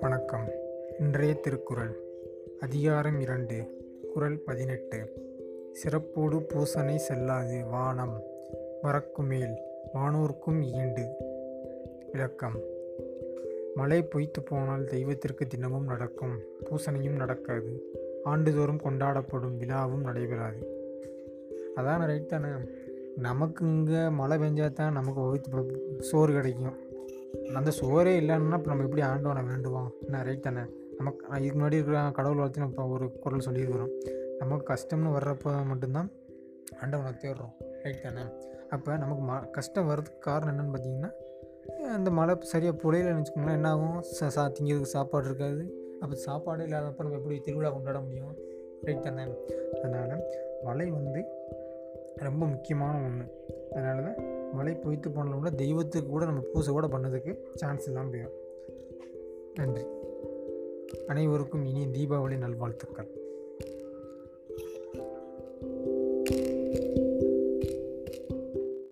வணக்கம். இன்றைய திருக்குறள் அதிகாரம் இரண்டு குறள் பதினெட்டு. சிறப்போடு பூசனை செல்லாது வானம் வரக்குமேல் வானோர்க்கும் ஈண்டு. விளக்கம். மழை பொய்த்து போனால் தெய்வத்திற்கு தினமும் நடக்கும் பூசணையும் நடக்காது. ஆண்டுதோறும் கொண்டாடப்படும் விழாவும் நடைபெறாது. அதான் ரைட் தானே? நமக்கு இங்கே மழை பெஞ்சா தான் நமக்கு வயிற்று சோறு கிடைக்கும். அந்த சோறே இல்லைன்னா இப்போ நம்ம எப்படி ஆண்டவனை வேண்டுவோம்? என்ன ரைட் தானே? நமக்கு இதுக்கு முன்னாடி இருக்கிற கடவுள் வளர்த்து நம்ம ஒரு குரல் சொல்லியிருக்கிறோம். நமக்கு கஷ்டம்னு வர்றப்போ மட்டும்தான் ஆண்டவனை தேடுறோம். ரைட் தானே? அப்போ நமக்கு ம கஷ்டம் வர்றதுக்கு காரணம் என்னென்னு பார்த்தீங்கன்னா அந்த மழை சரியாக புழையிலன்னு வச்சுக்கோங்களேன் என்ன ஆகும்? ச சா திங்கிறதுக்கு சாப்பாடு இருக்காது. அப்போ சாப்பாடு இல்லாதப்போ நம்ம எப்படி திருவிழா கொண்டாட முடியும்? ரைட் தானே? அதனால் மழை வந்து ரொம்ப முக்கியமான ஒன்று அதனால தான் மழை பொய்த்து போனாலும் கூட தெய்வத்துக்கு கூட நம்ம பூசை கூட பண்ணதுக்கு சான்ஸ் இல்லாமல் போயிடும் நன்றி. அனைவருக்கும் இனி தீபாவளி நல்வாழ்த்துக்கள்.